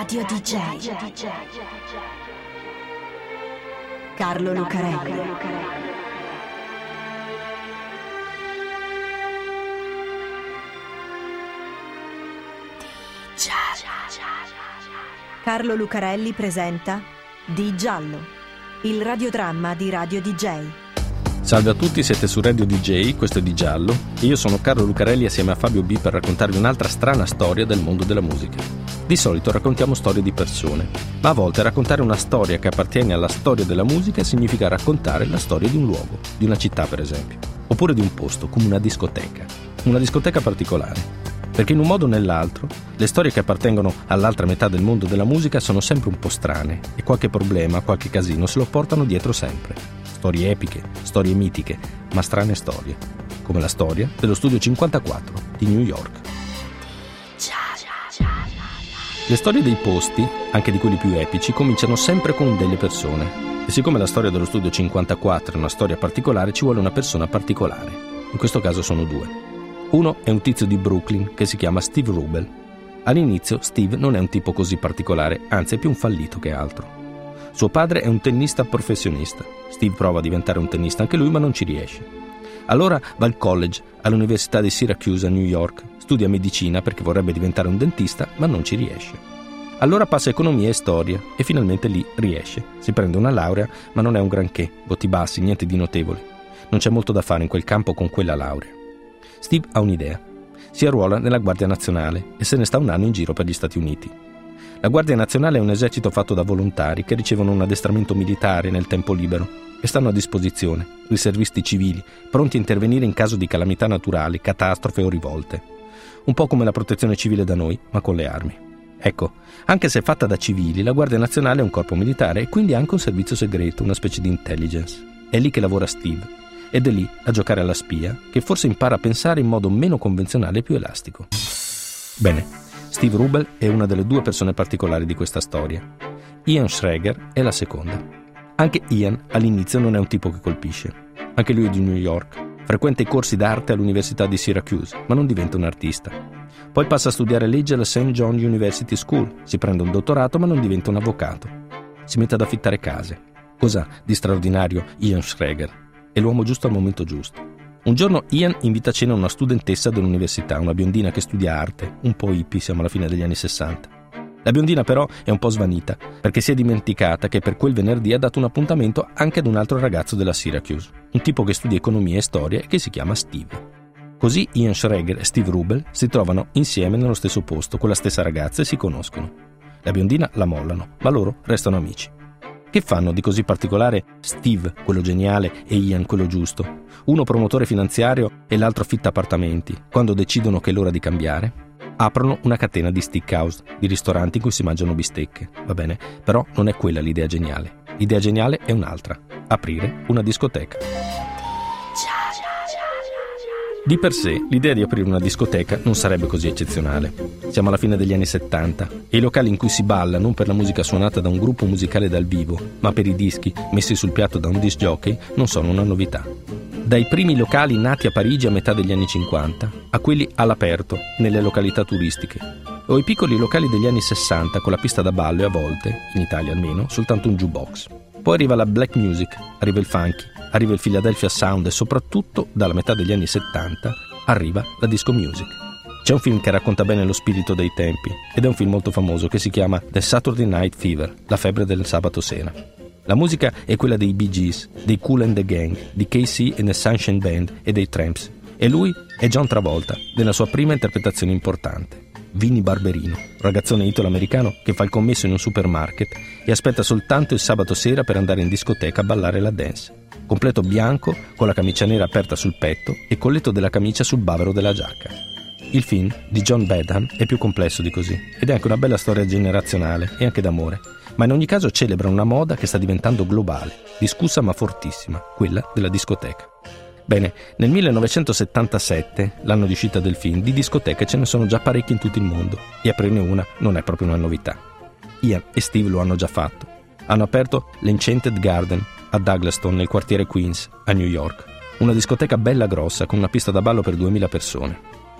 Radio DJ. Carlo Lucarelli. Carlo Lucarelli presenta Di Giallo, il radiodramma di Radio DJ. Salve a tutti, siete su Radio DJ, questo è Di Giallo e io sono Carlo Lucarelli assieme a Fabio B per raccontarvi un'altra strana storia del mondo della musica. Di solito raccontiamo storie di persone, ma a volte raccontare una storia che appartiene alla storia della musica significa raccontare la storia di un luogo, di una città per esempio, oppure di un posto, come una discoteca. Una discoteca particolare, perché in un modo o nell'altro le storie che appartengono all'altra metà del mondo della musica sono sempre un po' strane e qualche problema, qualche casino se lo portano dietro sempre. Storie epiche, storie mitiche, ma strane storie, come la storia dello studio 54 di New York. Le storie dei posti, anche di quelli più epici, cominciano sempre con delle persone. E siccome la storia dello studio 54 è una storia particolare, ci vuole una persona particolare. In questo caso sono due. Uno è un tizio di Brooklyn che si chiama Steve Rubel. All'inizio Steve non è un tipo così particolare, anzi è più un fallito che altro. Suo padre è un tennista professionista. Steve prova a diventare un tennista anche lui, ma non ci riesce. Allora va al college, all'Università di Syracuse a New York, studia medicina perché vorrebbe diventare un dentista, ma non ci riesce. Allora passa economia e storia e finalmente lì riesce. Si prende una laurea, ma non è un granché, voti bassi, niente di notevole. Non c'è molto da fare in quel campo con quella laurea. Steve ha un'idea. Si arruola nella Guardia Nazionale e se ne sta un anno in giro per gli Stati Uniti. La Guardia Nazionale è un esercito fatto da volontari che ricevono un addestramento militare nel tempo libero e stanno a disposizione, riservisti civili, pronti a intervenire in caso di calamità naturali, catastrofe o rivolte. Un po' come la protezione civile da noi, ma con le armi. Ecco, anche se fatta da civili, la Guardia Nazionale è un corpo militare e quindi anche un servizio segreto, una specie di intelligence. È lì che lavora Steve ed è lì a giocare alla spia che forse impara a pensare in modo meno convenzionale e più elastico. Bene, Steve Rubel è una delle due persone particolari di questa storia. Ian Schrager è la seconda. Anche Ian all'inizio non è un tipo che colpisce. Anche lui è di New York. Frequenta i corsi d'arte all'Università di Syracuse, ma non diventa un artista. Poi passa a studiare legge alla St. John University School, si prende un dottorato ma non diventa un avvocato. Si mette ad affittare case. Cosa di straordinario Ian Schrager? è l'uomo giusto al momento giusto. Un giorno Ian invita a cena una studentessa dell'università, una biondina che studia arte, un po' hippie, siamo alla fine degli anni 60. La biondina però è un po' svanita, perché si è dimenticata che per quel venerdì ha dato un appuntamento anche ad un altro ragazzo della Syracuse, un tipo che studia economia e storia e che si chiama Steve. Così Ian Schreger e Steve Rubel si trovano insieme nello stesso posto con la stessa ragazza e si conoscono. La biondina la mollano, ma loro restano amici. Che fanno di così particolare Steve, quello geniale, e Ian, quello giusto? Uno promotore finanziario e l'altro affitta appartamenti, quando decidono che è l'ora di cambiare? Aprono una catena di steakhouse, di ristoranti in cui si mangiano bistecche, va bene? Però non è quella l'idea geniale. L'idea geniale è un'altra, aprire una discoteca. Di per sé, l'idea di aprire una discoteca non sarebbe così eccezionale. Siamo alla fine degli anni 70 e i locali in cui si balla non per la musica suonata da un gruppo musicale dal vivo, ma per i dischi messi sul piatto da un disc jockey non sono una novità. Dai primi locali nati a Parigi a metà degli anni 50 a quelli all'aperto, nelle località turistiche, o i piccoli locali degli anni 60 con la pista da ballo e a volte, in Italia almeno, soltanto un jukebox. Poi arriva la black music, arriva il funky, arriva il Philadelphia Sound e soprattutto, dalla metà degli anni 70, arriva la disco music. C'è un film che racconta bene lo spirito dei tempi ed è un film molto famoso che si chiama The Saturday Night Fever, la febbre del sabato sera. La musica è quella dei Bee Gees, dei Cool and the Gang, di KC and the Sunshine Band e dei Tramps. E lui è John Travolta, nella sua prima interpretazione importante. Vini Barberino, ragazzone italo-americano che fa il commesso in un supermarket e aspetta soltanto il sabato sera per andare in discoteca a ballare la dance completo bianco con la camicia nera aperta sul petto e colletto della camicia sul bavero della giacca. Il film di John Badham è più complesso di così ed è anche una bella storia generazionale e anche d'amore, ma in ogni caso celebra una moda che sta diventando globale, discussa ma fortissima, quella della discoteca. Bene, nel 1977, l'anno di uscita del film, di discoteche ce ne sono già parecchie in tutto il mondo e aprirne una non è proprio una novità. Ian e Steve lo hanno già fatto. Hanno aperto l'Enchanted Garden, a Douglaston, nel quartiere Queens, a New York. Una discoteca bella grossa, con una pista da ballo per 2000 persone.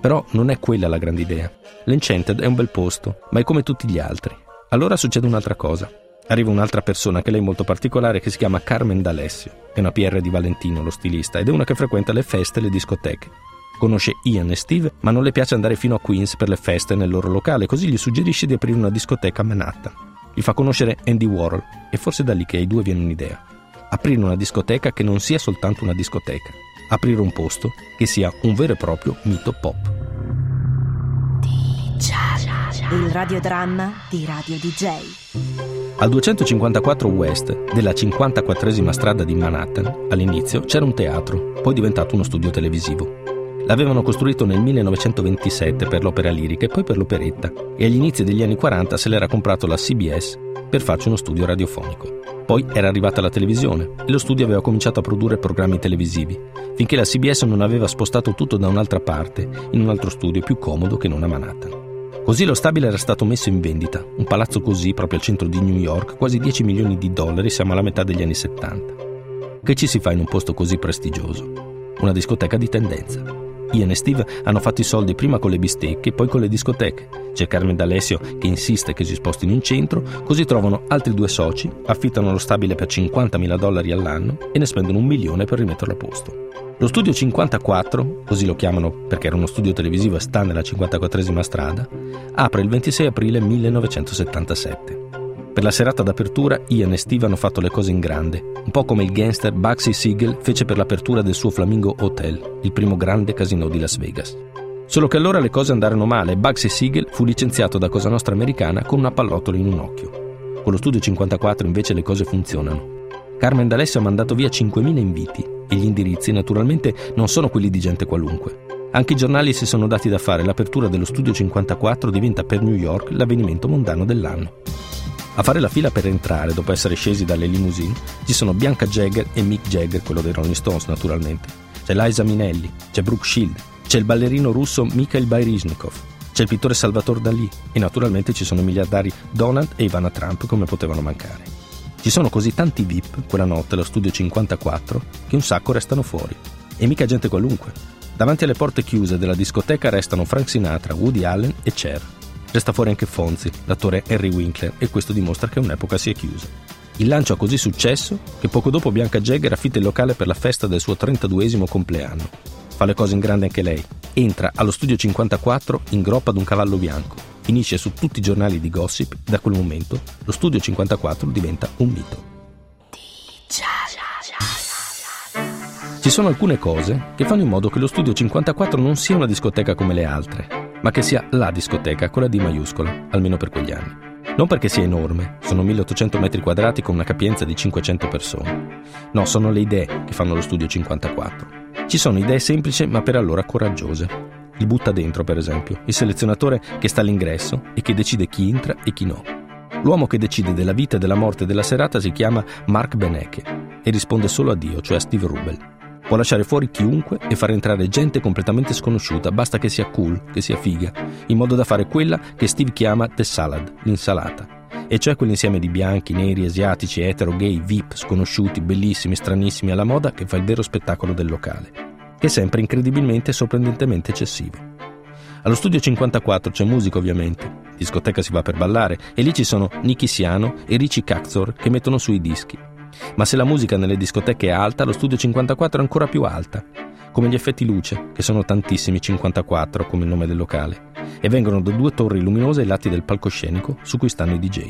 Però non è quella la grande idea. L'Enchanted è un bel posto, ma è come tutti gli altri. Allora succede un'altra cosa. Arriva un'altra persona che lei è molto particolare che si chiama Carmen D'Alessio. È una PR di Valentino, lo stilista, ed è una che frequenta le feste e le discoteche. Conosce Ian e Steve, ma non le piace andare fino a Queens per le feste nel loro locale, così gli suggerisce di aprire una discoteca a Manhattan. Gli fa conoscere Andy Warhol e forse da lì che ai due viene un'idea. Aprire una discoteca che non sia soltanto una discoteca. Aprire un posto che sia un vero e proprio mito pop. Il radiodramma di Radio DJ. Al 254 West della 54esima strada di Manhattan, all'inizio c'era un teatro, poi diventato uno studio televisivo. L'avevano costruito nel 1927 per l'opera lirica e poi per l'operetta e agli inizi degli anni 40 se l'era comprato la CBS per farci uno studio radiofonico. Poi era arrivata la televisione e lo studio aveva cominciato a produrre programmi televisivi, finché la CBS non aveva spostato tutto da un'altra parte, in un altro studio più comodo che non a Manhattan. Così lo stabile era stato messo in vendita, un palazzo così proprio al centro di New York, quasi 10 milioni di dollari, siamo alla metà degli anni 70. Che ci si fa in un posto così prestigioso? Una discoteca di tendenza. Ian e Steve hanno fatto i soldi prima con le bistecche e poi con le discoteche. C'è Carmen D'Alessio che insiste che si spostino in centro, così trovano altri due soci, affittano lo stabile per 50.000 dollari all'anno e ne spendono un milione per rimetterlo a posto. Lo studio 54, così lo chiamano perché era uno studio televisivo e sta nella 54esima strada, apre il 26 aprile 1977. Per la serata d'apertura Ian e Steve hanno fatto le cose in grande, un po' come il gangster Bugsy Siegel fece per l'apertura del suo Flamingo Hotel, il primo grande casino di Las Vegas. Solo che allora le cose andarono male e Bugsy Siegel fu licenziato da Cosa Nostra americana con una pallottola in un occhio. Con lo studio 54 invece le cose funzionano. Carmen D'Alessio ha mandato via 5.000 inviti e gli indirizzi naturalmente non sono quelli di gente qualunque. Anche i giornali si sono dati da fare, l'apertura dello Studio 54 diventa per New York l'avvenimento mondano dell'anno. A fare la fila per entrare, dopo essere scesi dalle limousine, ci sono Bianca Jagger e Mick Jagger, quello dei Rolling Stones naturalmente. C'è Liza Minelli, c'è Brooke Shield, c'è il ballerino russo Mikhail Baryshnikov, c'è il pittore Salvatore Dalì e naturalmente ci sono i miliardari Donald e Ivana Trump come potevano mancare. Ci sono così tanti VIP quella notte allo studio 54 che un sacco restano fuori. E mica gente qualunque. Davanti alle porte chiuse della discoteca restano Frank Sinatra, Woody Allen e Cher. Resta fuori anche Fonzi, l'attore Harry Winkler, e questo dimostra che un'epoca si è chiusa. Il lancio ha così successo che poco dopo Bianca Jagger affitta il locale per la festa del suo 32esimo compleanno. Fa le cose in grande anche lei. Entra allo studio 54 in groppa ad un cavallo bianco finisce su tutti i giornali di gossip da quel momento lo Studio 54 diventa un mito. Ci sono alcune cose che fanno in modo che lo Studio 54 non sia una discoteca come le altre, ma che sia la discoteca con la D maiuscola, almeno per quegli anni. Non perché sia enorme, sono 1800 metri quadrati con una capienza di 500 persone. No, sono le idee che fanno lo Studio 54. Ci sono idee semplici ma per allora coraggiose li butta dentro, per esempio, il selezionatore che sta all'ingresso e che decide chi entra e chi no. L'uomo che decide della vita e della morte della serata si chiama Mark Benecke e risponde solo a Dio, cioè a Steve Rubel. Può lasciare fuori chiunque e far entrare gente completamente sconosciuta, basta che sia cool, che sia figa, in modo da fare quella che Steve chiama the salad, l'insalata. E cioè quell'insieme di bianchi, neri, asiatici, etero, gay, VIP, sconosciuti, bellissimi, stranissimi alla moda che fa il vero spettacolo del locale che è sempre incredibilmente e sorprendentemente eccessivo. Allo studio 54 c'è musica ovviamente, discoteca si va per ballare e lì ci sono Nicky Siano e Richie Cactor che mettono sui dischi. Ma se la musica nelle discoteche è alta, lo studio 54 è ancora più alta, come gli effetti luce, che sono tantissimi 54 come il nome del locale, e vengono da due torri luminose ai lati del palcoscenico su cui stanno i DJ.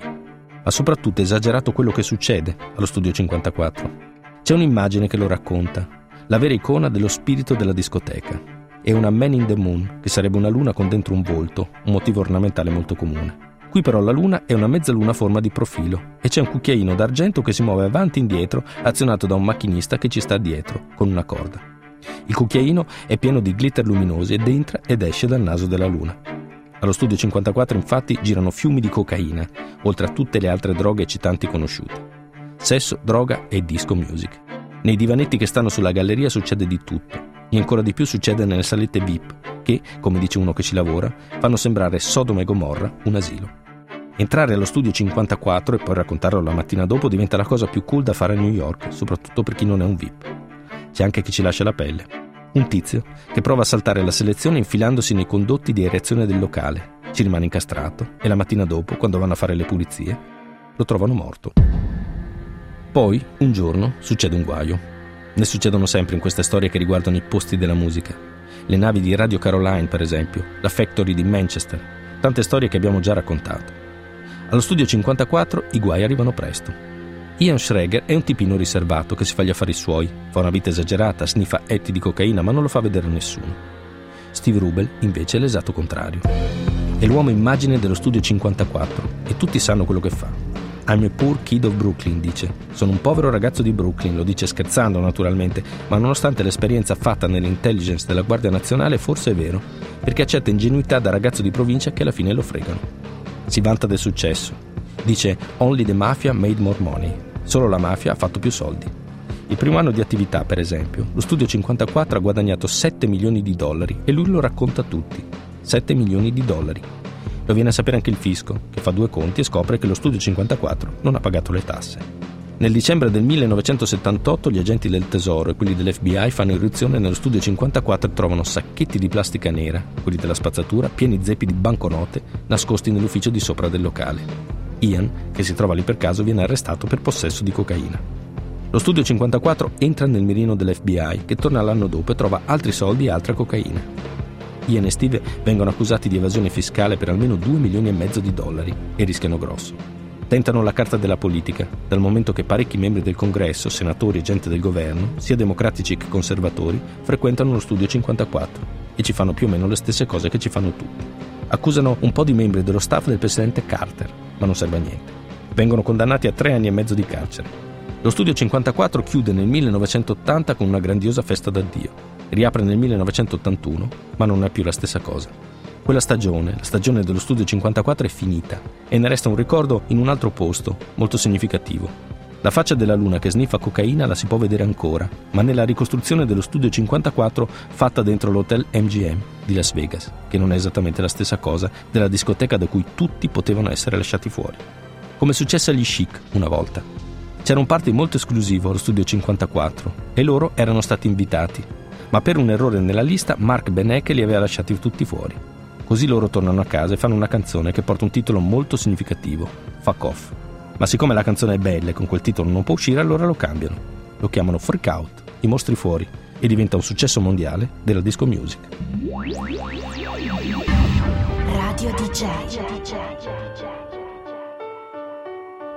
Ma soprattutto è esagerato quello che succede allo studio 54. C'è un'immagine che lo racconta, la vera icona dello spirito della discoteca. È una Man in the Moon, che sarebbe una luna con dentro un volto, un motivo ornamentale molto comune. Qui però la luna è una mezzaluna a forma di profilo e c'è un cucchiaino d'argento che si muove avanti e indietro azionato da un macchinista che ci sta dietro con una corda. Il cucchiaino è pieno di glitter luminosi ed entra ed esce dal naso della luna. Allo studio 54 infatti girano fiumi di cocaina, oltre a tutte le altre droghe eccitanti conosciute. Sesso, droga e disco music. Nei divanetti che stanno sulla galleria succede di tutto, e ancora di più succede nelle salette VIP, che, come dice uno che ci lavora, fanno sembrare Sodoma e Gomorra un asilo. Entrare allo studio 54 e poi raccontarlo la mattina dopo diventa la cosa più cool da fare a New York, soprattutto per chi non è un VIP. C'è anche chi ci lascia la pelle. Un tizio che prova a saltare la selezione infilandosi nei condotti di erezione del locale ci rimane incastrato e la mattina dopo, quando vanno a fare le pulizie, lo trovano morto. Poi, un giorno, succede un guaio. Ne succedono sempre in queste storie che riguardano i posti della musica. Le navi di Radio Caroline, per esempio, la Factory di Manchester, tante storie che abbiamo già raccontato. Allo studio 54 i guai arrivano presto. Ian Schreger è un tipino riservato che si fa gli affari suoi, fa una vita esagerata, sniffa etti di cocaina ma non lo fa vedere a nessuno. Steve Rubel invece è l'esatto contrario. È l'uomo immagine dello studio 54 e tutti sanno quello che fa. I'm a poor kid of Brooklyn, dice. Sono un povero ragazzo di Brooklyn, lo dice scherzando naturalmente, ma nonostante l'esperienza fatta nell'intelligence della Guardia Nazionale forse è vero, perché accetta ingenuità da ragazzo di provincia che alla fine lo fregano. Si vanta del successo. Dice Only the mafia made more money. Solo la mafia ha fatto più soldi. Il primo anno di attività, per esempio, lo Studio 54 ha guadagnato 7 milioni di dollari e lui lo racconta a tutti. 7 milioni di dollari. Lo viene a sapere anche il fisco, che fa due conti e scopre che lo Studio 54 non ha pagato le tasse. Nel dicembre del 1978 gli agenti del Tesoro e quelli dell'FBI fanno irruzione nello Studio 54 e trovano sacchetti di plastica nera, quelli della spazzatura, pieni zeppi di banconote nascosti nell'ufficio di sopra del locale. Ian, che si trova lì per caso, viene arrestato per possesso di cocaina. Lo studio 54 entra nel mirino dell'FBI, che torna l'anno dopo e trova altri soldi e altra cocaina. Ian e Steve vengono accusati di evasione fiscale per almeno 2 milioni e mezzo di dollari e rischiano grosso. Tentano la carta della politica, dal momento che parecchi membri del congresso, senatori e gente del governo, sia democratici che conservatori, frequentano lo studio 54 e ci fanno più o meno le stesse cose che ci fanno tutti. Accusano un po' di membri dello staff del presidente Carter, ma non serve a niente. Vengono condannati a tre anni e mezzo di carcere. Lo studio 54 chiude nel 1980 con una grandiosa festa d'addio. Riapre nel 1981, ma non è più la stessa cosa. Quella stagione, la stagione dello studio 54, è finita e ne resta un ricordo in un altro posto, molto significativo. La faccia della luna che sniffa cocaina la si può vedere ancora, ma nella ricostruzione dello studio 54 fatta dentro l'hotel MGM di Las Vegas, che non è esattamente la stessa cosa della discoteca da cui tutti potevano essere lasciati fuori. Come successe agli Chic una volta. C'era un party molto esclusivo allo studio 54 e loro erano stati invitati, ma per un errore nella lista Mark Benecke li aveva lasciati tutti fuori. Così loro tornano a casa e fanno una canzone che porta un titolo molto significativo, Fuck Off. Ma siccome la canzone è bella e con quel titolo non può uscire, allora lo cambiano. Lo chiamano Freak Out, i mostri fuori, e diventa un successo mondiale della disco music. Radio DJ